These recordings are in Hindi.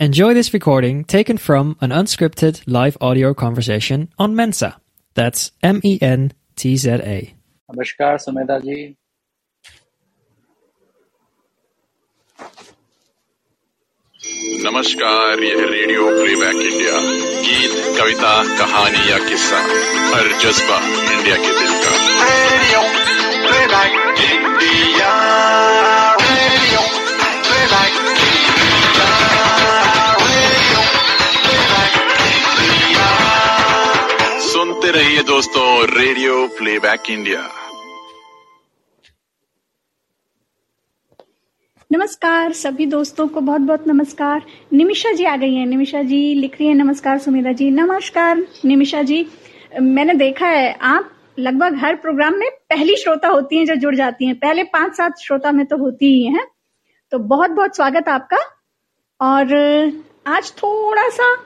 Enjoy this recording taken from an unscripted live audio conversation on Mensa. That's M E N T Z A. नमस्कार सुमेधा जी नमस्कार यह रेडियो प्लेबैक इंडिया गीत कविता कहानी या किस्सा हर जज्बा इंडिया के दिल का रेडियो प्लेबैक इंडिया सुनते रहिए दोस्तों रेडियो प्लेबैक इंडिया। नमस्कार, सभी दोस्तों को बहुत बहुत नमस्कार। निमिषा जी आ गई हैं। निमिषा जी लिख रही हैं, नमस्कार सुमेधा जी। नमस्कार, निमिषा जी। मैंने देखा है, आप लगभग हर प्रोग्राम में पहली श्रोता होती हैं जो जुड़ जाती हैं। पहले पाँच सात श्रोता में तो होती ही हैं। तो बहुत बहुत स्वागत आपका। और, आज थोड़ा सा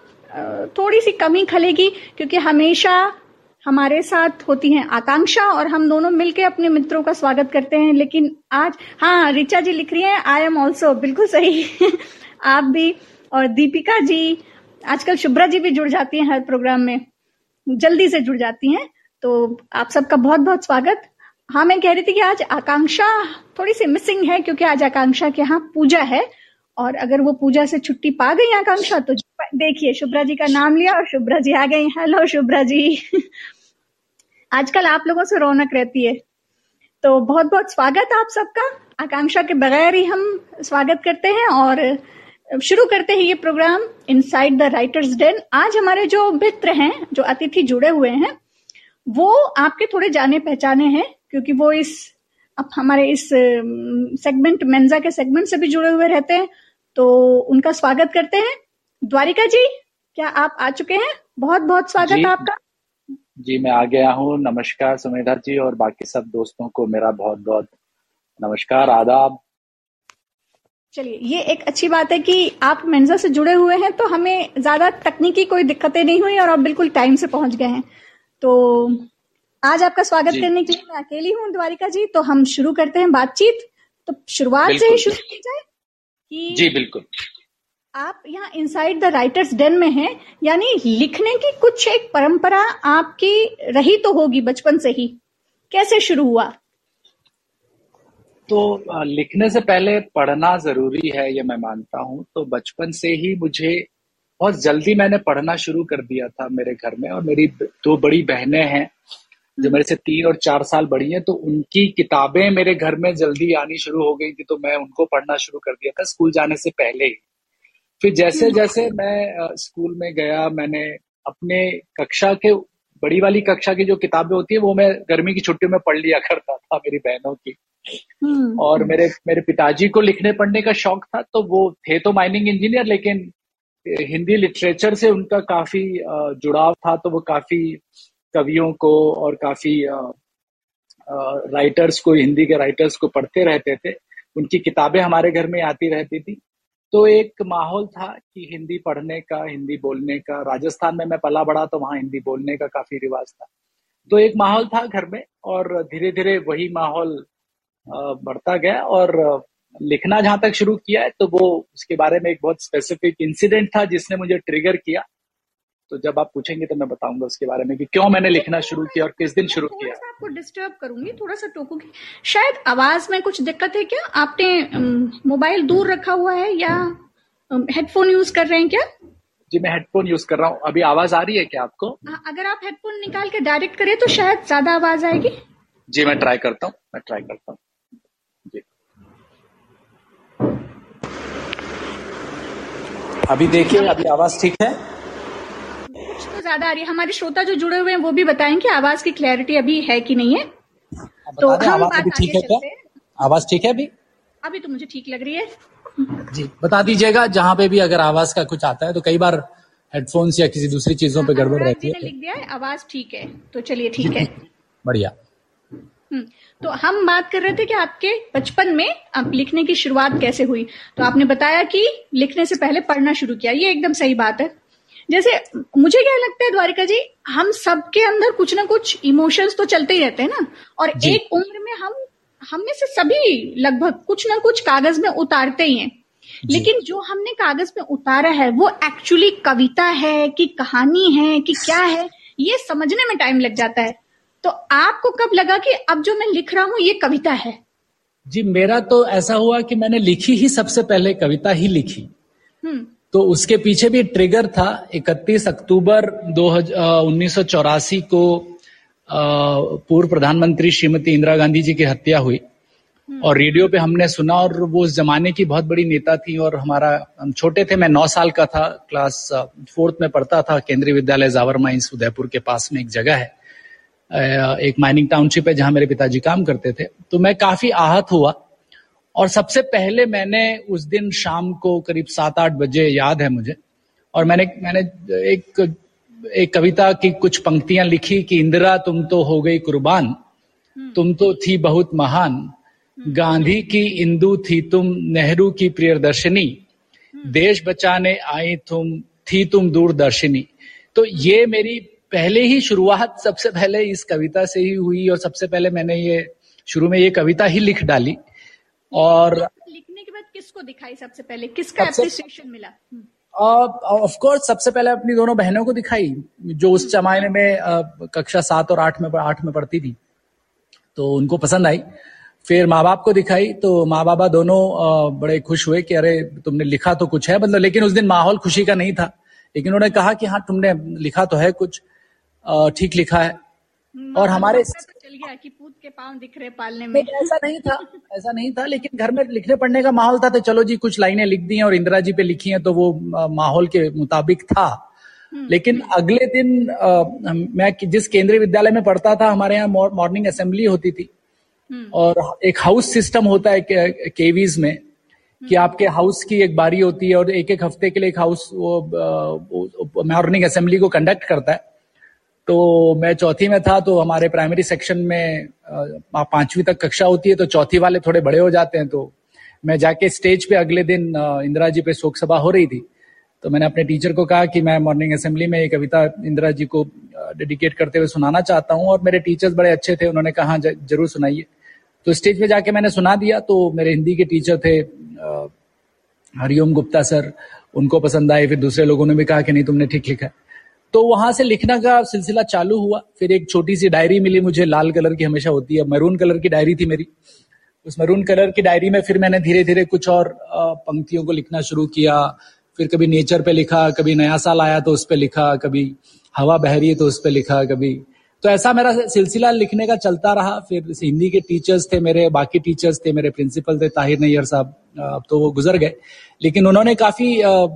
थोड़ी सी कमी खलेगी, क्योंकि हमेशा हमारे साथ होती हैं आकांक्षा और हम दोनों मिलके अपने मित्रों का स्वागत करते हैं। लेकिन आज हाँ रिचा जी लिख रही हैं आई एम ऑल्सो बिल्कुल सही। आप भी और दीपिका जी, आजकल शुभ्रा जी भी जुड़ जाती हैं हर प्रोग्राम में, जल्दी से जुड़ जाती हैं। तो आप सबका बहुत बहुत स्वागत। हाँ मैं कह रही थी कि आज आकांक्षा थोड़ी सी मिसिंग है, क्योंकि आज आकांक्षा के यहाँ पूजा है। और अगर वो पूजा से छुट्टी पा गई आकांक्षा तो देखिए, शुभ्रा जी का नाम लिया और शुभ्रा जी आ गई। हेलो शुभ्रा जी। आजकल आप लोगों से रौनक रहती है। तो बहुत बहुत स्वागत आप सबका। आकांक्षा के बगैर ही हम स्वागत करते हैं और शुरू करते हैं ये programme inside the writers den आज हमारे जो मित्र हैं जो अतिथि जुड़े हुए हैं वो आपके थोड़े जाने पहचाने हैं क्योंकि वो इस अब हमारे इस सेगमेंट मेंजा के सेगमेंट से भी जुड़े हुए रहते हैं तो उनका स्वागत करते हैं। द्वारिका जी क्या आप आ चुके हैं? बहुत बहुत स्वागत जी। आपका। जी मैं आ गया हूँ। नमस्कार सुमेधा जी और बाकी सब दोस्तों को मेरा बहुत बहुत नमस्कार आदाब। चलिए ये एक अच्छी बात है कि आप मेंजा से जुड़े हुए हैं तो हमें ज़्यादा तकनीकी कोई दिक्कतें नहीं हुई और आप बिल्कुल टाइम से पहुँच गए हैं। तो आज आपका स्वागत करने के लिए मैं अकेली हूँ द्वारिका जी तो हम शुरू करते हैं बातचीत। तो शुरुआत से ही शुरू की जाए कि जी बिल्कुल। आप यहाँ इनसाइड द राइटर्स डेन में हैं, यानी लिखने की कुछ एक परंपरा आपकी रही तो होगी बचपन से ही। कैसे शुरू हुआ? तो लिखने से पहले पढ़ना ज़रूरी है, ये मैं मानता हूँ। तो बचपन से ही मुझे बहुत जल्दी मैंने पढ़ना शुरू कर दिया था मेरे घर में, और मेरी दो बड़ी बहनें हैं, जो मेरे से तीन और चार साल बड़ी हैं तो उनकी किताबें मेरे घर में जल्दी आनी शुरू हो गई थी तो मैं उनको पढ़ना शुरू कर दिया था स्कूल जाने से पहले ही। फिर जैसे जैसे मैं स्कूल में गया मैंने अपने कक्षा के बड़ी वाली कक्षा की जो किताबें होती है वो मैं गर्मी की छुट्टियों में पढ़ लिया करता था मेरी बहनों की। हम्म, और मेरे मेरे पिताजी को लिखने पढ़ने का शौक था तो वो थे तो माइनिंग इंजीनियर लेकिन हिंदी लिटरेचर से उनका काफ़ी जुड़ाव था तो वो काफ़ी कवियों को और काफ़ी राइटर्स को हिंदी के राइटर्स को पढ़ते रहते थे। उनकी किताबें हमारे घर में आती रहती थी। तो एक माहौल था कि हिंदी पढ़ने का, हिंदी बोलने का। राजस्थान में मैं पला बड़ा तो वहाँ हिंदी बोलने का काफ़ी रिवाज था। तो एक माहौल था घर में और धीरे धीरे वही माहौल बढ़ता गया और लिखना जहाँ तक शुरू किया है तो वो उसके बारे में एक बहुत स्पेसिफिक इंसिडेंट था जिसने मुझे ट्रिगर किया। तो जब आप पूछेंगे तो मैं बताऊँगा उसके बारे में कि क्यों मैंने लिखना शुरू किया और किस दिन शुरू किया। सा आपको डिस्टर्ब करूँगी थोड़ा सा टोकूँगी शायद आवाज़ में कुछ दिक्कत है क्या? आपने मोबाइल दूर रखा हुआ है या हेडफोन यूज़ कर रहे हैं क्या? जी मैं हेडफोन यूज़ कर रहा हूँ। अभी आवाज़ आ रही है क्या आपको? हाँ, अगर आप हेडफोन निकाल के डायरेक्ट करें तो शायद ज़्यादा आवाज़ आएगी। जी मैं ट्राई करता हूँ। मैं ट्राई करता हूँ। अभी देखिए अभी आवाज़ ठीक है? ज़्यादा आ रही है। हमारे श्रोता जो जुड़े हुए हैं वो भी बताएँ कि आवाज़ की क्लैरिटी अभी है कि नहीं है। तो हम आवाज़ बात ठीक है क्या? आवाज़ ठीक है अभी? अभी तो मुझे ठीक लग रही है। जी बता दीजिएगा जहाँ पे भी अगर आवाज़ का कुछ आता है तो कई बार हेडफोन्स या किसी दूसरी चीज़ों पे गड़बड़ रहती है लिख दिया है आवाज़ ठीक है तो चलिए ठीक है। बढ़िया। हम्म, तो हम बात कर रहे थे कि आपके बचपन में आप लिखने की शुरुआत कैसे हुई? तो आपने बताया कि लिखने से पहले पढ़ना शुरू किया ये एकदम सही बात है। जैसे मुझे क्या लगता है द्वारिका जी हम सबके अंदर कुछ ना कुछ इमोशंस तो चलते ही रहते हैं ना? और एक उम्र में हम हम में से सभी लगभग कुछ ना कुछ कागज़ में उतारते ही हैं। लेकिन जो हमने कागज़ में उतारा है वो एक्चुअली कविता है कि कहानी है कि क्या है ये समझने में टाइम लग जाता है। तो आपको कब लगा कि अब जो मैं लिख रहा हूँ ये कविता है? जी मेरा तो ऐसा हुआ कि मैंने लिखी ही सबसे पहले कविता ही लिखी। हम्म। तो उसके पीछे भी ट्रिगर था 31 अक्टूबर उन्नीस को पूर्व प्रधानमंत्री श्रीमती इंदिरा गांधी जी की हत्या हुई। हम्म। और रेडियो पे हमने सुना और वो उस जमाने की बहुत बड़ी नेता थी और हमारा हम छोटे थे मैं नौ साल का था क्लास फोर्थ में पढ़ता था केंद्रीय विद्यालय जावर माइंस उदयपुर के पास में एक जगह है एक माइनिंग टाउनशिप है जहाँ मेरे पिताजी काम करते थे। तो मैं काफ़ी आहत हुआ। और सबसे पहले मैंने उस दिन शाम को करीब सात आठ बजे याद है मुझे और मैंने मैंने एक एक कविता की कुछ पंक्तियाँ लिखी कि इंदिरा तुम तो हो गई कुर्बान हम्म। तुम तो थी बहुत महान हम्म। गांधी की इंदु थी तुम नेहरू की प्रियदर्शनी हम्म। देश बचाने आई तुम थी तुम दूरदर्शिनी तो ये मेरी पहले ही शुरुआत सबसे पहले इस कविता से ही हुई और सबसे पहले मैंने ये शुरू में ये कविता ही लिख डाली और लिखने के बाद किसको दिखाई सबसे पहले? किसका अप्रिसिएशन मिला? ऑफ़ कोर्स सबसे पहले अपनी दोनों बहनों को दिखाई जो उस जमाने में uh, कक्षा सात और आठ में आठ में पढ़ती थी। तो उनको पसंद आई। फिर माँ बाप को दिखाई तो माँ बाबा दोनों uh, बड़े खुश हुए कि अरे तुमने लिखा तो कुछ है। मतलब लेकिन उस दिन माहौल खुशी का नहीं था। लेकिन उन्होंने कहा कि हाँ तुमने लिखा तो है कुछ। ठीक लिखा है। हम्म, और हमारे चल गया कि पूत के पाँव दिख रहे पालने में। ऐसा नहीं था ऐसा नहीं था लेकिन घर में लिखने पढ़ने का माहौल था तो चलो जी कुछ लाइनें लिख दी हैं और इंदिरा जी पे लिखी हैं तो वो माहौल के मुताबिक था। हम्म। लेकिन अगले दिन आ, मैं जिस केंद्रीय विद्यालय में पढ़ता था हमारे यहाँ मॉर्निंग असेंबली होती थी। हम्म। और एक हाउस सिस्टम होता है केवीज में कि आपके हाउस की एक बारी होती है और एक एक हफ़्ते के लिए एक हाउस वो मॉर्निंग असेंबली को कंडक्ट करता है। तो मैं चौथी में था तो हमारे प्राइमरी सेक्शन में पांचवी तक कक्षा होती है तो चौथी वाले थोड़े बड़े हो जाते हैं तो मैं जाके स्टेज पे अगले दिन इंदिरा जी पे शोक सभा हो रही थी। तो मैंने अपने टीचर को कहा कि मैं मॉर्निंग असेंबली में ये कविता इंदिरा जी को डेडिकेट करते हुए सुनाना चाहता हूँ, और मेरे टीचर्स बड़े अच्छे थे, उन्होंने कहा ज़रूर सुनाइए। तो स्टेज पे जाके मैंने सुना दिया तो मेरे हिंदी के टीचर थे हरिओम गुप्ता सर, उनको पसंद आए फिर दूसरे लोगों ने भी कहा कि नहीं, तुमने ठीक लिखा है। तो वहाँ से लिखना का सिलसिला चालू हुआ। फिर एक छोटी सी डायरी मिली मुझे, लाल कलर की हमेशा होती है, मैरून कलर की डायरी थी मेरी। उस मैरून कलर की डायरी में फिर मैंने धीरे धीरे कुछ और पंक्तियों को लिखना शुरू किया। फिर कभी नेचर पे लिखा, कभी नया साल आया तो उस पर लिखा, कभी हवा बह रही है तो उस पर लिखा, कभी तो ऐसा मेरा सिलसिला लिखने का चलता रहा। फिर हिंदी के टीचर्स थे मेरे, बाकी टीचर्स थे मेरे प्रिंसिपल थे, ताहिर नैयर साहब अब तो वो गुजर गए। लेकिन उन्होंने काफ़ी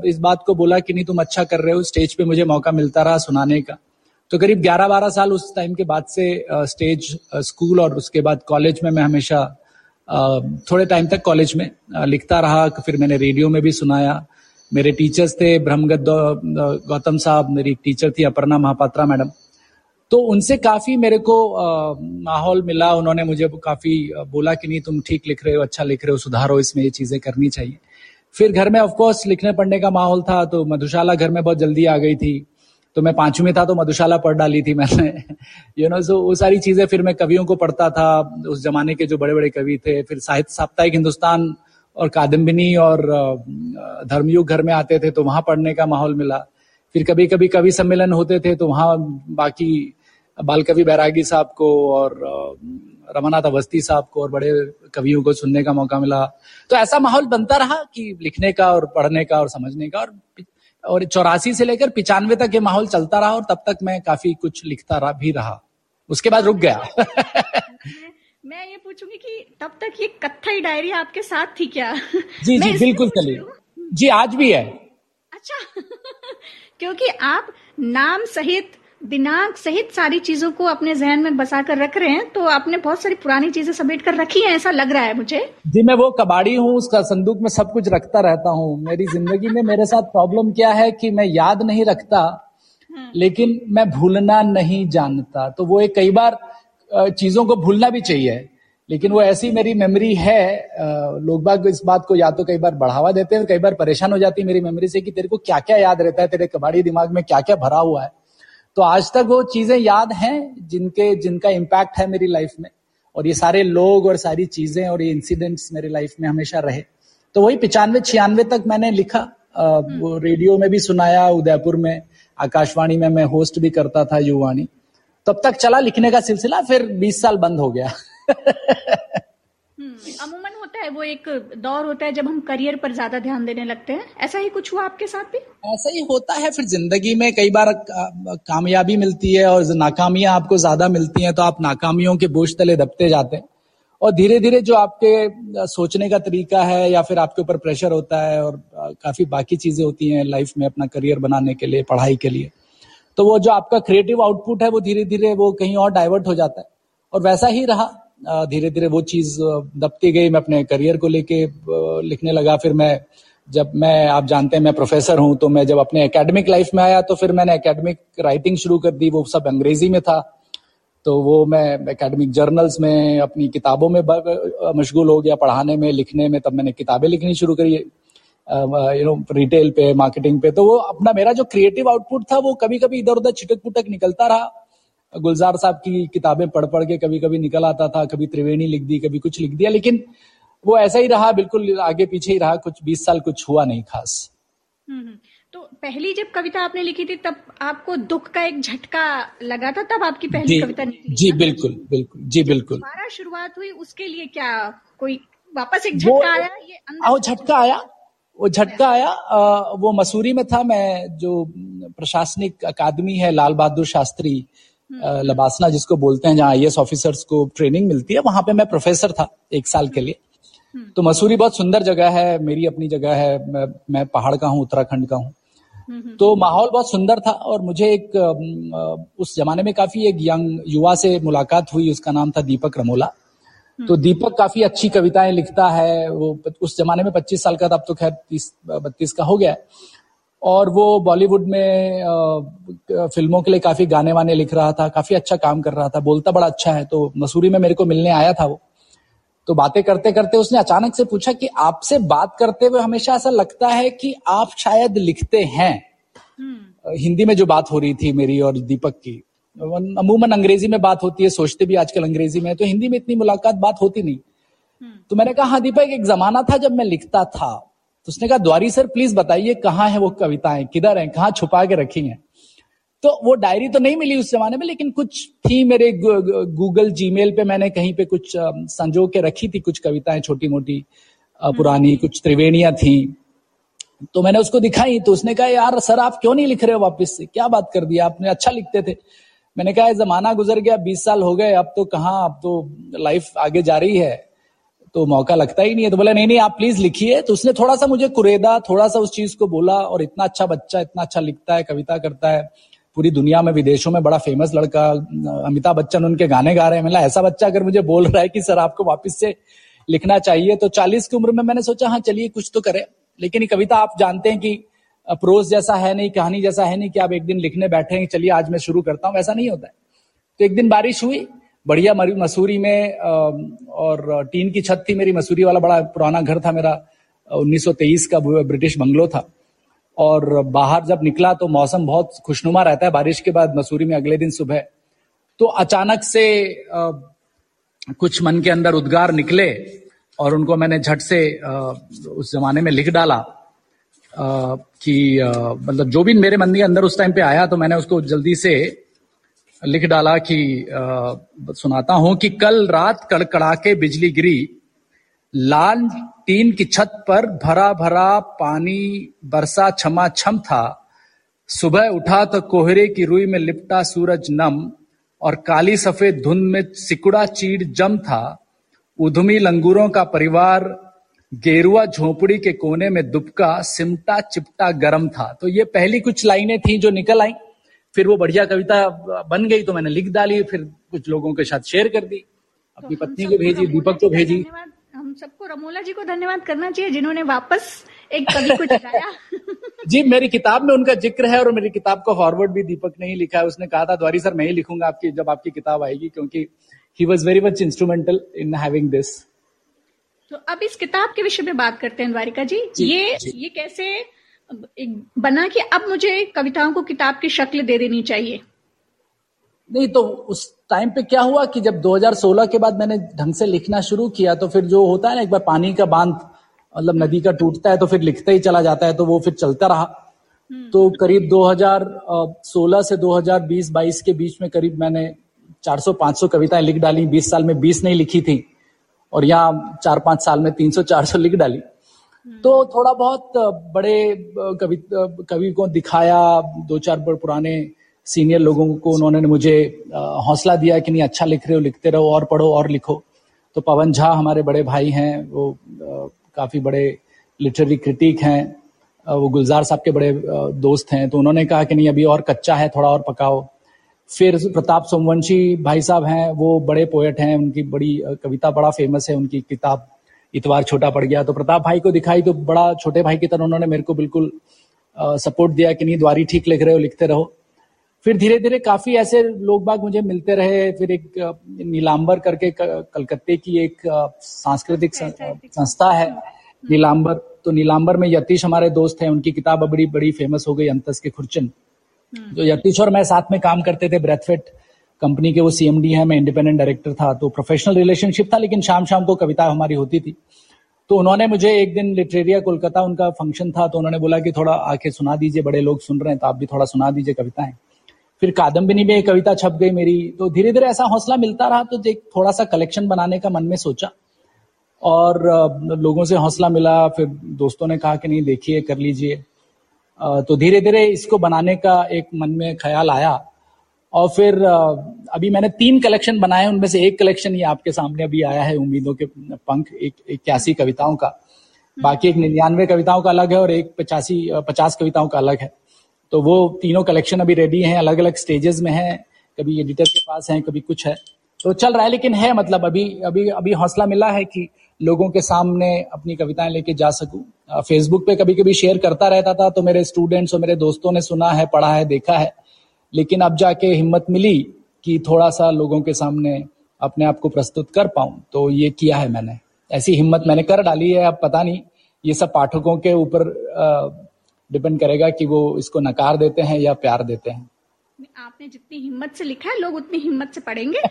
इस बात को बोला कि नहीं, तुम अच्छा कर रहे हो स्टेज पे मुझे मौका मिलता रहा सुनाने का। तो करीब 11-12 साल उस टाइम के बाद से स्टेज स्कूल और उसके बाद कॉलेज में मैं हमेशा थोड़े टाइम तक कॉलेज में लिखता रहा। फिर मैंने रेडियो में भी सुनाया। मेरे टीचर्स थे ब्रह्मगत गौतम साहब, मेरी टीचर थी, अपर्णा महापात्रा मैडम। तो उनसे काफ़ी मेरे को माहौल मिला। उन्होंने मुझे काफ़ी बोला कि नहीं, तुम ठीक लिख रहे हो अच्छा लिख रहे हो, सुधारो इसमें, ये चीज़ें करनी चाहिए। फिर घर में ऑफकोर्स लिखने पढ़ने का माहौल था तो मधुशाला घर में बहुत जल्दी आ गई थी। तो मैं पांचवी था तो मधुशाला पढ़ डाली थी मैंने। यू नो सो वो सारी चीज़ें फिर मैं कवियों को पढ़ता था। उस जमाने के जो बड़े बड़े कवि थे, फिर साहित्य साप्ताहिक हिंदुस्तान और कादम्बिनी और धर्मयुग घर में आते थे तो वहाँ पढ़ने का माहौल मिला। फिर कभी कभी कवि सम्मेलन होते थे तो वहाँ बाकी बाल कवि बैरागी साहब को और रमानाथ अवस्थी साहब को और बड़े कवियों को सुनने का मौका मिला। तो ऐसा माहौल बनता रहा कि लिखने का और पढ़ने का और समझने का और और चौरासी से लेकर पिचानवे तक ये माहौल चलता रहा और तब तक मैं काफ़ी कुछ लिखता रहा भी रहा। उसके बाद रुक गया। मैं ये पूछूँगी कि तब तक ये कत्थई डायरी आपके साथ थी क्या? जी जी बिल्कुल चलिए। जी आज भी है। अच्छा क्योंकि आप नाम सहित दिनांक सहित सारी चीज़ों को अपने जहन में बसा कर रख रहे हैं तो आपने बहुत सारी पुरानी चीज़ें समेट कर रखी हैं ऐसा लग रहा है मुझे। जी मैं वो कबाड़ी हूँ उसका संदूक में सब कुछ रखता रहता हूँ। मेरी ज़िंदगी में मेरे साथ प्रॉब्लम क्या है कि मैं याद नहीं रखता हाँ। लेकिन मैं भूलना नहीं जानता। तो वो एक कई बार चीज़ों को भूलना भी चाहिए लेकिन वो ऐसी मेरी मेमोरी है लोग बाग इस बात को या तो कई बार बढ़ावा देते हैं कई बार परेशान हो जाती है मेरी मेमोरी से कि तेरे को क्या क्या याद रहता है तेरे कबाड़ी दिमाग में क्या क्या भरा हुआ है। तो आज तक वो चीज़ें याद हैं जिनके जिनका इम्पैक्ट है मेरी लाइफ में। और ये सारे लोग और सारी चीज़ें और ये इंसिडेंट्स मेरी लाइफ में हमेशा रहे। तो वही पिचानवे छियानवे तक मैंने लिखा। वो रेडियो में भी सुनाया उदयपुर में आकाशवाणी में मैं होस्ट भी करता था युवाणी। तब तक चला लिखने का सिलसिला फिर 20 साल बंद हो गया। हम्म, अमूमन होता है, वो एक दौर होता है जब हम करियर पर ज़्यादा ध्यान देने लगते हैं। ऐसा ही कुछ हुआ आपके साथ भी? ऐसा ही होता है, फिर ज़िंदगी में कई बार कामयाबी मिलती है और नाकामियाँ आपको ज़्यादा मिलती हैं तो आप नाकामियों के बोझ तले दबते जाते हैं। और धीरे धीरे जो आपके सोचने का तरीका है या फिर आपके ऊपर प्रेशर होता है और काफ़ी बाकी चीज़ें होती हैं लाइफ में अपना करियर बनाने के लिए, पढ़ाई के लिए तो वो जो आपका क्रिएटिव आउटपुट है, वो धीरे धीरे वो कहीं और डाइवर्ट हो जाता है। और वैसा ही रहा। धीरे धीरे वो चीज़ दबती गई मैं अपने करियर को लेके लिखने लगा। फिर मैं, जब मैं, आप जानते हैं मैं प्रोफेसर हूँ तो मैं जब अपने एकेडमिक लाइफ में आया तो फिर मैंने एकेडमिक राइटिंग शुरू कर दी। वो सब अंग्रेज़ी में था। तो वो मैं एकेडमिक जर्नल्स में, अपनी किताबों में मशगूल हो गया। पढ़ाने में, लिखने में तब मैंने किताबें लिखनी शुरू करी। यू नो रिटेल पे मार्केटिंग पे। तो वो अपना मेरा जो क्रिएटिव आउटपुट था, वो कभी कभी इधर उधर छिटक पुटक निकलता रहा। गुलजार साहब की किताबें पढ़ पढ़ के कभी कभी निकल आता था कभी त्रिवेणी लिख दी कभी कुछ लिख दिया लेकिन वो ऐसा ही रहा बिल्कुल आगे पीछे ही रहा कुछ बीस साल कुछ हुआ नहीं खास हम्म, हम्म। तो पहली जब कविता आपने लिखी थी तब आपको दुख का एक झटका लगा था तब आपकी पहली जी, कविता निकली जी बिल्कुल बिल्कुल जी बिल्कुल दोबारा शुरुआत हुई उसके लिए क्या कोई वापस एक झटका आया ये अंदर झटका आया वो झटका आया आ, वो मसूरी में था मैं जो प्रशासनिक अकादमी है लाल बहादुर शास्त्री। लबासना जिसको बोलते हैं जहाँ आई ऑफिसर्स को ट्रेनिंग मिलती है वहाँ पे मैं प्रोफेसर था एक साल के लिए। हम्म। तो मसूरी बहुत सुंदर जगह है मेरी अपनी जगह है मैं, मैं पहाड़ का हूँ उत्तराखंड का हूँ। तो माहौल बहुत सुंदर था और मुझे एक उस जमाने में काफ़ी एक यंग युवा से मुलाकात हुई उसका नाम था दीपक रमोला। तो हम्म। दीपक काफ़ी अच्छी कविताएँ लिखता है वो उस जमाने में 25 साल का था अब तो खैर तीस बत्तीस का हो गया और वो बॉलीवुड में फ़िल्मों के लिए काफ़ी गाने वाने लिख रहा था काफ़ी अच्छा काम कर रहा था बोलता बड़ा अच्छा है तो मसूरी में मेरे को मिलने आया था वो तो बातें करते करते उसने अचानक से पूछा कि आपसे बात करते हुए हमेशा ऐसा लगता है कि आप शायद लिखते हैं हम्म। हिंदी में जो बात हो रही थी मेरी और दीपक की अमूमन अंग्रेज़ी में बात होती है सोचते भी आजकल अंग्रेज़ी में तो हिंदी में इतनी मुलाकात बात होती नहीं हम्म। तो मैंने कहा हाँ दीपक एक जमाना था जब मैं लिखता था तो उसने कहा द्वारी सर प्लीज़ बताइए कहाँ है वो कविताएँ? किधर हैं? कहाँ छुपा के रखी हैं? तो वो डायरी तो नहीं मिली उस जमाने में लेकिन कुछ थी मेरे गूगल जीमेल पे मैंने कहीं पे कुछ संजो के रखी थी कुछ कविताएँ छोटी मोटी पुरानी हम्म। कुछ त्रिवेणियाँ थी। तो मैंने उसको दिखाई तो उसने कहा यार सर आप क्यों नहीं लिख रहे हो वापस से? क्या बात कर दिया आपने? अच्छा लिखते थे। मैंने कहा जमाना गुजर गया बीस साल हो गए अब तो कहाँ अब तो लाइफ आगे जा रही है। तो मौका लगता ही नहीं है। तो बोला, नहीं नहीं, आप प्लीज़ लिखिए। तो उसने थोड़ा सा मुझे कुरेदा थोड़ा सा उस चीज़ को बोला और इतना अच्छा बच्चा, इतना अच्छा लिखता है, कविता करता है। पूरी दुनिया में, विदेशों में बड़ा फ़ेमस लड़का, अमिताभ बच्चन, उनके गाने गा रहे हैं। मतलब ऐसा बच्चा अगर मुझे बोल रहा है कि, सर, आपको वापस से लिखना चाहिए तो चालीस की उम्र में मैंने सोचा हाँ चलिए, कुछ तो करे। लेकिन ये कविता आप जानते हैं कि प्रोज जैसा है नहीं, कहानी जैसा है नहीं कि आप एक दिन लिखने बैठे चलिए, आज मैं शुरू करता हूँ। ऐसा नहीं होता है। तो एक दिन बारिश हुई बढ़िया मसूरी में और टीन की छत थी मेरी, मसूरी वाला बड़ा पुराना घर था मेरा 1923 का ब्रिटिश बंगलो था। और बाहर जब निकला तो मौसम बहुत खुशनुमा रहता है, बारिश के बाद मसूरी में अगले दिन सुबह। तो अचानक से कुछ मन के अंदर उद्गार निकले और उनको मैंने झट से उस जमाने में लिख डाला कि मतलब जो भी मेरे मन के अंदर उस टाइम पे आया तो मैंने उसको जल्दी से लिख डाला कि सुनाता हूँ कि कल रात कड़कड़ा के बिजली गिरी। लाल टीन की छत पर भरा भरा पानी बरसा छमा छम था। सुबह उठा तो कोहरे की रुई में लिपटा सूरज नम और काली सफ़ेद धुंध में सिकुड़ा चीड़ जम था। उधमी लंगूरों का परिवार गेरुआ झोपड़ी के कोने में दुबका सिमटा चिपटा गरम था। तो ये पहली कुछ लाइनें थी जो निकल आई। फिर वो बढ़िया कविता बन गई तो मैंने लिख डाली फिर कुछ लोगों के साथ शेयर कर दी अपनी तो पत्नी को भेजी दीपक को भेजी। हम सबको रमोला जी को धन्यवाद करना चाहिए जिन्होंने वापस एक कवि को जगाया। जी मेरी किताब में उनका ज़िक्र है और मेरी किताब को फॉरवर्ड भी दीपक ने ही लिखा है। उसने कहा था द्वारी सर मैं ही लिखूँगा आपकी जब आपकी किताब आएगी क्योंकि he was very much instrumental in having this तो अब इस किताब के विषय में बात करते हैं द्वारिका जी, जी ये जी. ये कैसे बना कि अब मुझे कविताओं को किताब की शक्ल दे देनी चाहिए नहीं तो उस टाइम पे क्या हुआ कि जब 2016 के बाद मैंने ढंग से लिखना शुरू किया तो फिर जो होता है ना एक बार पानी का बाँध मतलब नदी का टूटता है तो फिर लिखता ही चला जाता है तो वो फिर चलता रहा हम्म। तो करीब 2016 से 2020-22 के बीच में करीब मैंने 400-500 कविताएँ लिख डाली 20 साल में 20 नहीं लिखी थी और यहाँ चार पाँच साल में 300-400 लिख डाली। तो थोड़ा बहुत बड़े कवि कवि को दिखाया दो चार बड़े पुराने सीनियर लोगों को उन्होंने मुझे हौसला दिया कि नहीं अच्छा लिख रहे हो लिखते रहो और पढ़ो और लिखो। तो पवन झा हमारे बड़े भाई हैं वो काफ़ी बड़े लिटरेरी क्रिटिक हैं वो गुलजार साहब के बड़े दोस्त हैं। तो उन्होंने कहा कि नहीं अभी और कच्चा है थोड़ा और पकाओ। फिर प्रताप सोमवंशी भाई साहब हैं वो बड़े पोएट हैं उनकी बड़ी कविता बड़ा फ़ेमस है उनकी किताब इतवार छोटा पड़ गया। तो प्रताप भाई को दिखाई तो बड़ा छोटे भाई की तरह उन्होंने मेरे को बिल्कुल सपोर्ट दिया कि नहीं द्वारी ठीक लिख रहे हो लिखते रहो। फिर धीरे धीरे काफ़ी ऐसे लोग बाग मुझे मिलते रहे। फिर एक नीलांबर करके कलकत्ते की एक सांस्कृतिक संस्था है नीलांबर। तो नीलांबर में यतीश हमारे दोस्त हैं उनकी किताब बड़ी बड़ी फ़ेमस हो गई अंतस के खुरचन। हम्म। तो यतीश और मैं साथ में काम करते थे ब्रेथफिट। कंपनी के वो सीएमडी है, मैं इंडिपेंडेंट डायरेक्टर था तो प्रोफेशनल रिलेशनशिप था, लेकिन शाम शाम को कविता हमारी होती थी। तो उन्होंने मुझे एक दिन लिटरेरिया कोलकाता उनका फ़ंक्शन था तो उन्होंने बोला कि थोड़ा आके सुना दीजिए, बड़े लोग सुन रहे हैं तो आप भी थोड़ा सुना दीजिए कविताएँ। फिर कादम्बिनी में एक कविता छप गई मेरी तो धीरे धीरे ऐसा हौसला मिलता रहा तो एक थोड़ा सा कलेक्शन बनाने का मन में सोचा। और लोगों से हौसला मिला, फिर दोस्तों ने कहा कि नहीं, देखिए, कर लीजिए। तो धीरे धीरे इसको बनाने का एक मन में ख्याल आया। और फिर अभी मैंने तीन कलेक्शन बनाए उनमें से एक कलेक्शन ये आपके सामने अभी आया है उम्मीदों के पंख एक इक्यासी कविताओं का। बाकी एक निन्यानवे कविताओं का अलग है और एक पचासी पचास कविताओं का अलग है। तो वो तीनों कलेक्शन अभी रेडी हैं अलग अलग स्टेजेस में है कभी एडिटर के पास है कभी कुछ है। तो चल रहा है लेकिन है मतलब अभी अभी अभी हौसला मिला है कि लोगों के सामने अपनी कविताएँ लेके जा सकूँ। फेसबुक पे कभी कभी शेयर करता रहता था तो मेरे स्टूडेंट्स और मेरे दोस्तों ने सुना है पढ़ा है देखा है। लेकिन अब जाके हिम्मत मिली कि थोड़ा सा लोगों के सामने अपने आप को प्रस्तुत कर पाऊँ तो ये किया है मैंने। ऐसी हिम्मत मैंने कर डाली है, अब पता नहीं, ये सब पाठकों के ऊपर डिपेंड करेगा कि वो इसको नकार देते हैं या प्यार देते हैं। आपने जितनी हिम्मत से लिखा है, लोग उतनी हिम्मत से पढ़ेंगे।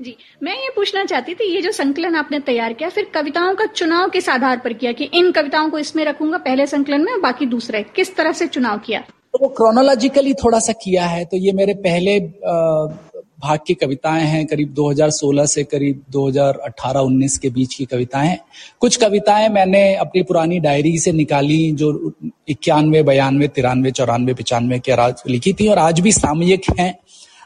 जी, मैं ये पूछना चाहती थी, ये जो संकलन आपने तैयार किया, फिर कविताओं का चुनाव किस आधार पर किया कि इन कविताओं को इसमें रखूँगा पहले संकलन में बाकी दूसरे, किस तरह से चुनाव किया? तो वो क्रोनोलॉजिकली थोड़ा सा किया है तो ये मेरे पहले भाग की कविताएँ हैं करीब 2016 से करीब 2018-19 के बीच की कविताएँ। कुछ कविताएँ मैंने अपनी पुरानी डायरी से निकाली जो इक्यानवे बयानवे तिरानवे चौरानवे पिचानवे के राज लिखी थी और आज भी सामयिक हैं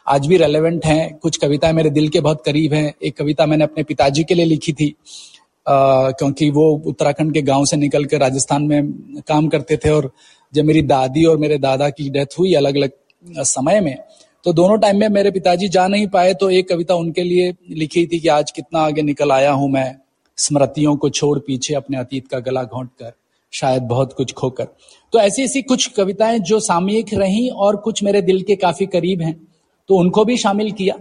आज भी रेलेवेंट हैं। कुछ कविताएँ मेरे दिल के बहुत करीब हैं। एक कविता मैंने अपने पिताजी के लिए लिखी थी आ, क्योंकि वो उत्तराखंड के गाँव से निकल कर राजस्थान में काम करते थे और जब मेरी दादी और मेरे दादा की डेथ हुई अलग अलग समय में तो दोनों टाइम में मेरे पिताजी जा नहीं पाए तो एक कविता उनके लिए लिखी थी कि आज कितना आगे निकल आया हूँ मैं, स्मृतियों को छोड़ पीछे अपने अतीत का गला घोंट कर, शायद बहुत कुछ खोकर तो ऐसी ऐसी कुछ कविताएँ जो सामयिक रही और कुछ मेरे दिल के काफ़ी करीब हैं तो उनको भी शामिल किया।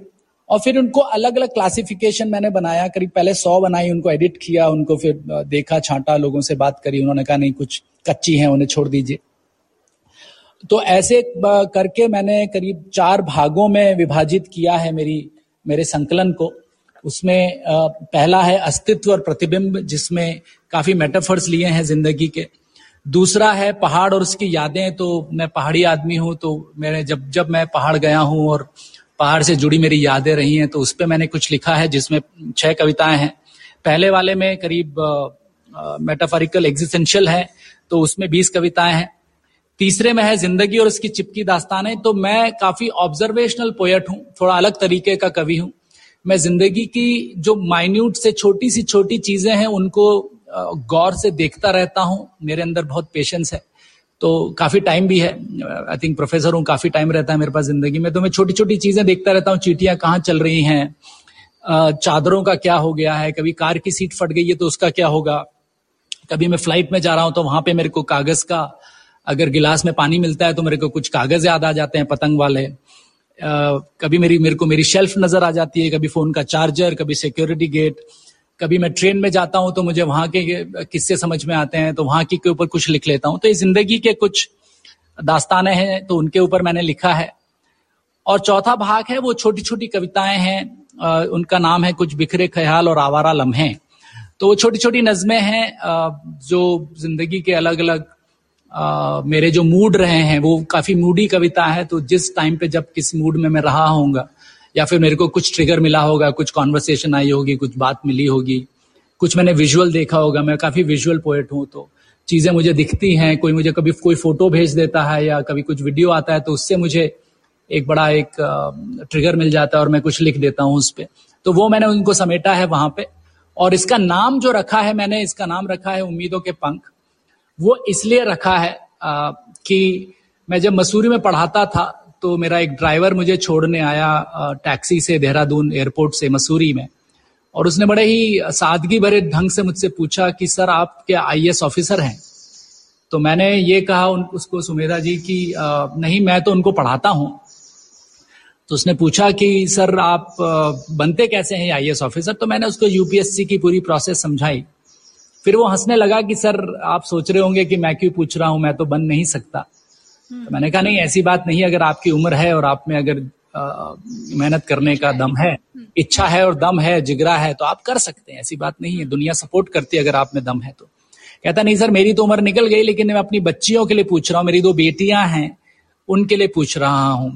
और फिर उनको अलग अलग क्लासिफिकेशन मैंने बनाया, करीब पहले सौ बनाई, उनको एडिट किया, उनको फिर देखा, छांटा, लोगों से बात करी, उन्होंने कहा, नहीं, कुछ कच्ची है, उन्हें छोड़ दीजिए। तो ऐसे करके मैंने करीब चार भागों में विभाजित किया है मेरी, मेरे संकलन को। उसमें पहला है अस्तित्व और प्रतिबिंब, जिसमें काफ़ी मेटाफर्स लिए हैं ज़िंदगी के। दूसरा है पहाड़ और उसकी यादें तो मैं पहाड़ी आदमी हूँ तो मैंने जब जब मैं पहाड़ गया हूँ और पहाड़ से जुड़ी मेरी यादें रही हैं तो उस पर मैंने कुछ लिखा है, जिसमें छह कविताएँ हैं। पहले वाले में करीब मेटाफरिकल एग्जिस्टेंशियल है तो उसमें बीस कविताएँ हैं। तीसरे में है ज़िंदगी और उसकी चिपकी दास्तानें तो मैं काफ़ी ऑब्जर्वेशनल पोएट हूँ, थोड़ा अलग तरीके का कवि हूँ। मैं ज़िंदगी की जो माइन्यूट से छोटी सी छोटी चीज़ें हैं, उनको गौर से देखता रहता हूँ। मेरे अंदर बहुत पेशेंस है तो काफ़ी टाइम भी है। आई थिंक प्रोफेसर हूँ, काफ़ी टाइम रहता है मेरे पास ज़िंदगी में तो मैं छोटी छोटी चीज़ें देखता रहता हूँ, चीटियाँ कहाँ चल रही हैं चादरों का क्या हो गया है, कभी कार की सीट फट गई है तो उसका क्या होगा, कभी मैं फ़्लाइट में जा रहा हूँ तो वहाँ पे मेरे को कागज़ का अगर गिलास में पानी मिलता है तो मेरे को कुछ कागज़ याद आ जाते हैं पतंग वाले। आ, कभी मेरी मेरे को मेरी शेल्फ नज़र आ जाती है कभी फ़ोन का चार्जर कभी सिक्योरिटी गेट। कभी मैं ट्रेन में जाता हूँ तो मुझे वहाँ के किस्से समझ में आते हैं तो वहाँ के ऊपर कुछ लिख लेता हूँ। तो ये ज़िंदगी के कुछ दास्ताने हैं तो उनके ऊपर मैंने लिखा है। और चौथा भाग है वो छोटी छोटी कविताएँ हैं उनका नाम है कुछ बिखरे ख्याल और आवारा लम्हे। तो वो छोटी छोटी नज़में हैं जो ज़िंदगी के अलग अलग मेरे जो मूड रहे हैं, वो काफ़ी मूडी कविता है तो जिस टाइम पे जब किस मूड में मैं रहा होऊँगा, या फिर मेरे को कुछ ट्रिगर मिला होगा, कुछ कॉन्वर्सेशन आई होगी, कुछ बात मिली होगी, कुछ मैंने विजुअल देखा होगा, मैं काफ़ी विजुअल पोएट हूँ तो चीज़ें मुझे दिखती हैं, कोई मुझे कभी कोई फ़ोटो भेज देता है, या कभी कुछ वीडियो आता है तो उससे मुझे एक बड़ा एक ट्रिगर मिल जाता है, और मैं कुछ लिख देता हूँ उस पर तो वो मैंने उनको समेटा है वहाँ पे, और इसका नाम जो रखा है, मैंने इसका नाम रखा है उम्मीदों के पंख। वो इसलिए रखा है आ, कि मैं जब मसूरी में पढ़ाता था तो मेरा एक ड्राइवर मुझे छोड़ने आया टैक्सी से देहरादून एयरपोर्ट से मसूरी में। और उसने बड़े ही सादगी भरे ढंग से मुझसे पूछा कि सर आप क्या आई ऑफिसर हैं? तो मैंने ये कहा उन, उसको सुमेधा जी की नहीं मैं तो उनको पढ़ाता हूँ। तो उसने पूछा कि सर आप बनते कैसे हैं आई ऑफिसर तो मैंने उसको यूपीएससी की पूरी प्रोसेस समझाई। फिर वो हंसने लगा कि सर आप सोच रहे होंगे कि मैं क्यों पूछ रहा हूँ? मैं तो बन नहीं सकता। तो मैंने कहा नहीं ऐसी बात नहीं अगर आपकी उम्र है और आप में अगर मेहनत करने का दम है इच्छा है और दम है जिगरा है तो आप कर सकते हैं ऐसी बात नहीं है। दुनिया सपोर्ट करती है अगर आप में दम है तो। कहता नहीं सर मेरी तो उम्र निकल गई लेकिन मैं अपनी बच्चियों के लिए पूछ रहा हूँ मेरी दो बेटियाँ हैं उनके लिए पूछ रहा हूँ।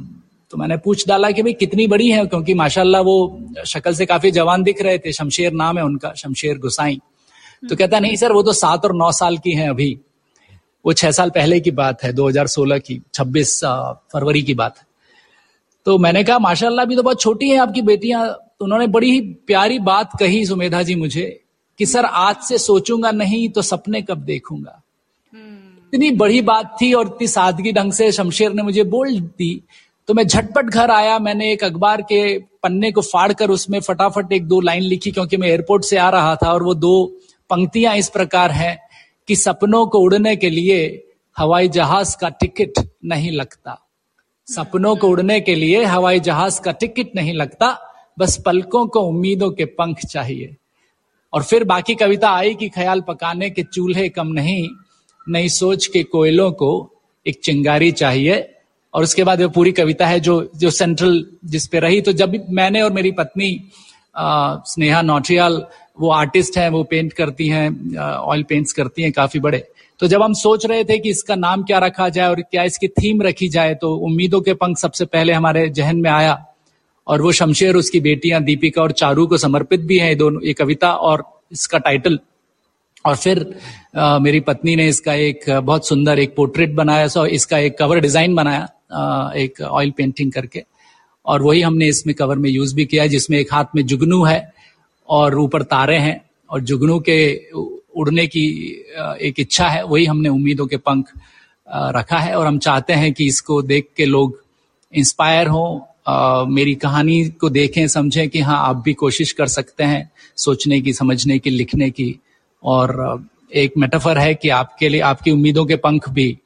तो मैंने पूछ डाला कि भाई कितनी बड़ी है? क्योंकि माशाल्लाह वो शक्ल से काफ़ी जवान दिख रहे थे शमशेर नाम है उनका शमशेर गुसाई। तो कहता नहीं सर वो तो सात और नौ साल की हैं अभी। वो छह साल पहले की बात है 2016 की 26 फरवरी की बात है। तो मैंने कहा माशाल्लाह भी तो बहुत छोटी है आपकी बेटियाँ। तो उन्होंने बड़ी ही प्यारी बात कही सुमेधा जी मुझे कि सर आज से सोचूँगा नहीं तो सपने कब देखूँगा? इतनी बड़ी बात थी और इतनी सादगी ढंग से शमशेर ने मुझे बोल दी। तो मैं झटपट घर आया मैंने एक अखबार के पन्ने को फाड़ कर उसमें फटाफट एक दो लाइन लिखी क्योंकि मैं एयरपोर्ट से आ रहा था और वो दो पंक्तियाँ इस प्रकार हैं कि सपनों को उड़ने के लिए हवाई जहाज़ का टिकट नहीं लगता। सपनों को उड़ने के लिए हवाई जहाज़ का टिकट नहीं लगता, बस पलकों को उम्मीदों के पंख चाहिए। और फिर बाकी कविता आई कि ख्याल पकाने के चूल्हे कम नहीं, नई सोच के कोयलों को एक चिंगारी चाहिए। और उसके बाद वो पूरी कविता है जो जो सेंट्रल जिस पे रही। तो जब मैंने और मेरी पत्नी स्नेहा नोट्रियाल वो आर्टिस्ट हैं वो पेंट करती हैं ऑयल पेंट्स करती हैं काफ़ी बड़े। तो जब हम सोच रहे थे कि इसका नाम क्या रखा जाए और क्या इसकी थीम रखी जाए तो उम्मीदों के पंख सबसे पहले हमारे जहन में आया और वो शमशेर उसकी बेटियाँ दीपिका और चारू को समर्पित भी है दोनों ये कविता और इसका टाइटल और फिर आ, मेरी पत्नी ने इसका एक बहुत सुंदर एक पोर्ट्रेट बनाया सो इसका एक कवर डिज़ाइन बनाया आ, एक ऑयल पेंटिंग करके। और वही हमने इसमें कवर में यूज़ भी किया जिसमें एक हाथ में जुगनू है और ऊपर तारे हैं और जुगनू के उड़ने की एक इच्छा है, वही हमने उम्मीदों के पंख रखा है। और हम चाहते हैं कि इसको देख के लोग इंस्पायर हों मेरी कहानी को देखें, समझें कि हाँ आप भी कोशिश कर सकते हैं सोचने की, समझने की, लिखने की। और एक मेटाफर है कि आपके लिए, आपकी उम्मीदों के पंख भी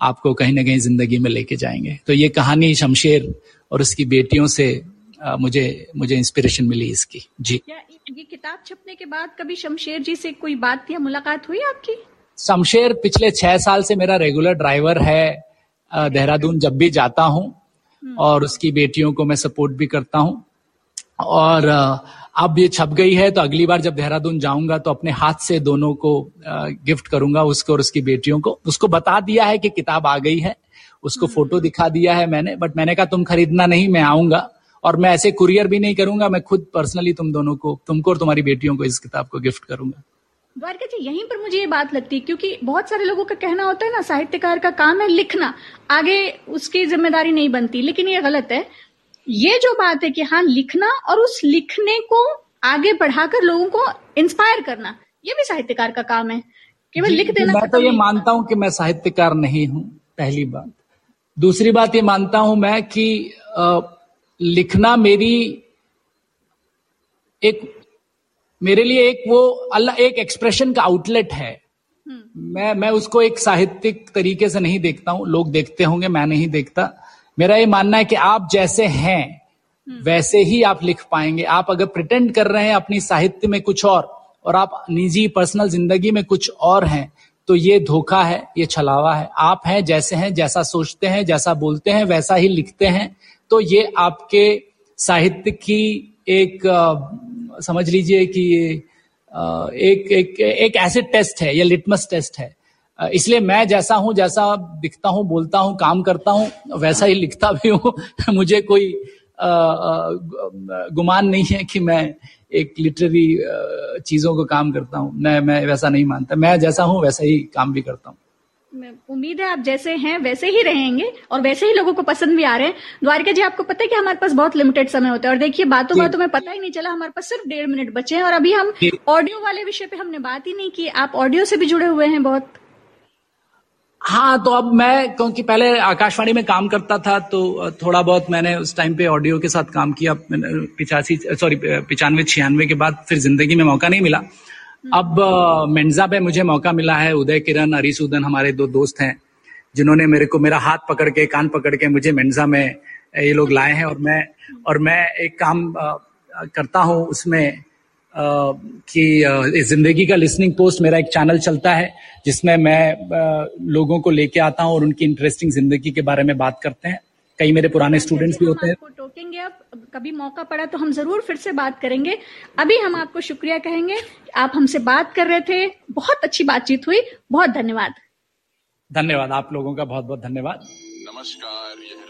आपको कहीं ना कहीं ज़िंदगी में लेके जाएँगे। तो ये कहानी शमशेर और उसकी बेटियों से मुझे मुझे इंस्पिरेशन मिली इसकी। जी। क्या ये किताब छपने के बाद कभी शमशेर जी से कोई बात या मुलाकात हुई आपकी? शमशेर पिछले छह साल से मेरा रेगुलर ड्राइवर है। देहरादून जब भी जाता हूँ हम्म। और उसकी बेटियों को मैं सपोर्ट भी करता हूँ। और अब ये छप गई है तो अगली बार जब देहरादून जाऊँगा तो अपने हाथ से दोनों को गिफ्ट करूँगा उसको और उसकी बेटियों को। उसको बता दिया है कि किताब आ गई है। उसको हम्म। फ़ोटो दिखा दिया है मैंने बट मैंने कहा तुम खरीदना नहीं मैं आऊँगा। और मैं ऐसे कुरियर भी नहीं करूँगा मैं खुद पर्सनली तुम दोनों को तुमको और तुम्हारी बेटियों को इस किताब को गिफ्ट करूँगा। द्वारका जी यहीं पर मुझे ये बात लगती है क्योंकि बहुत सारे लोगों का कहना होता है ना साहित्यकार का काम है लिखना आगे उसकी ज़िम्मेदारी नहीं बनती लेकिन ये गलत है। ये जो बात है कि हाँ लिखना और उस लिखने को आगे बढ़ाकर लोगों को इंस्पायर करना ये भी साहित्यकार का काम है। केवल लिख देना मैं तो ये मानता हूँ कि मैं साहित्यकार नहीं हूँ पहली बात। दूसरी बात ये मानता हूँ मैं कि लिखना मेरी एक मेरे लिए एक वो अल्लाह एक एक्सप्रेशन का आउटलेट है। हम्म। मैं मैं उसको एक साहित्यिक तरीके से नहीं देखता हूँ। लोग देखते होंगे मैं नहीं देखता। मेरा ये मानना है कि आप जैसे हैं हम्म। वैसे ही आप लिख पाएँगे। आप अगर प्रिटेंड कर रहे हैं अपनी साहित्य में कुछ और और आप निजी पर्सनल ज़िंदगी में कुछ और हैं तो ये धोखा है ये छलावा है। आप हैं जैसे हैं जैसा सोचते हैं जैसा बोलते हैं वैसा ही लिखते हैं। तो ये आपके साहित्य की एक आ, समझ लीजिए कि आ, एक एक एक एसिड टेस्ट है या लिटमस टेस्ट है। इसलिए मैं जैसा हूँ जैसा दिखता हूँ बोलता हूँ काम करता हूँ वैसा ही लिखता भी हूँ। मुझे कोई गुमान नहीं है कि मैं एक लिटरेरी चीज़ों को काम करता हूँ। मैं मैं वैसा नहीं मानता। मैं जैसा हूँ वैसा ही काम भी करता हूँ। उम्मीद है आप जैसे हैं वैसे ही रहेंगे और वैसे ही लोगों को पसंद भी आ रहे हैं। द्वारिका जी आपको पता है कि हमारे पास बहुत लिमिटेड समय होता है और देखिए बातों बातों में पता ही नहीं चला हमारे पास सिर्फ़ डेढ़ मिनट बचे हैं और अभी हम ऑडियो वाले विषय पे हमने बात ही नहीं की। आप ऑडियो से भी जुड़े हुए हैं बहुत। हाँ तो अब मैं क्योंकि पहले आकाशवाणी में काम करता था तो थोड़ा बहुत मैंने उस टाइम पे ऑडियो के साथ काम किया। पिचासी सॉरी पिचानवे छियानवे के बाद फिर ज़िंदगी में मौका नहीं मिला। अब मेन्जा पे मुझे मौका मिला है, उदय किरण, अरिसूदन, हमारे दो दोस्त हैं, जिन्होंने मेरे को, मेरा हाथ पकड़ के, कान पकड़ के मुझे मेन्जा में ये लोग लाए हैं और मैं और मैं एक काम करता हूँ उसमें कि ज़िंदगी का लिसनिंग पोस्ट मेरा एक चैनल चलता है, जिसमें मैं लोगों को लेके आता हूँ और उनकी इंटरेस्टिंग ज़िंदगी के बारे में बात करते हैं। कई मेरे पुराने स्टूडेंट्स भी होते हैं। टोकेंगे अब कभी मौका पड़ा तो हम ज़रूर फिर से बात करेंगे। अभी हम आपको शुक्रिया कहेंगे। आप हमसे बात कर रहे थे। बहुत अच्छी बातचीत हुई। बहुत धन्यवाद। धन्यवाद। आप लोगों का बहुत बहुत धन्यवाद। नमस्कार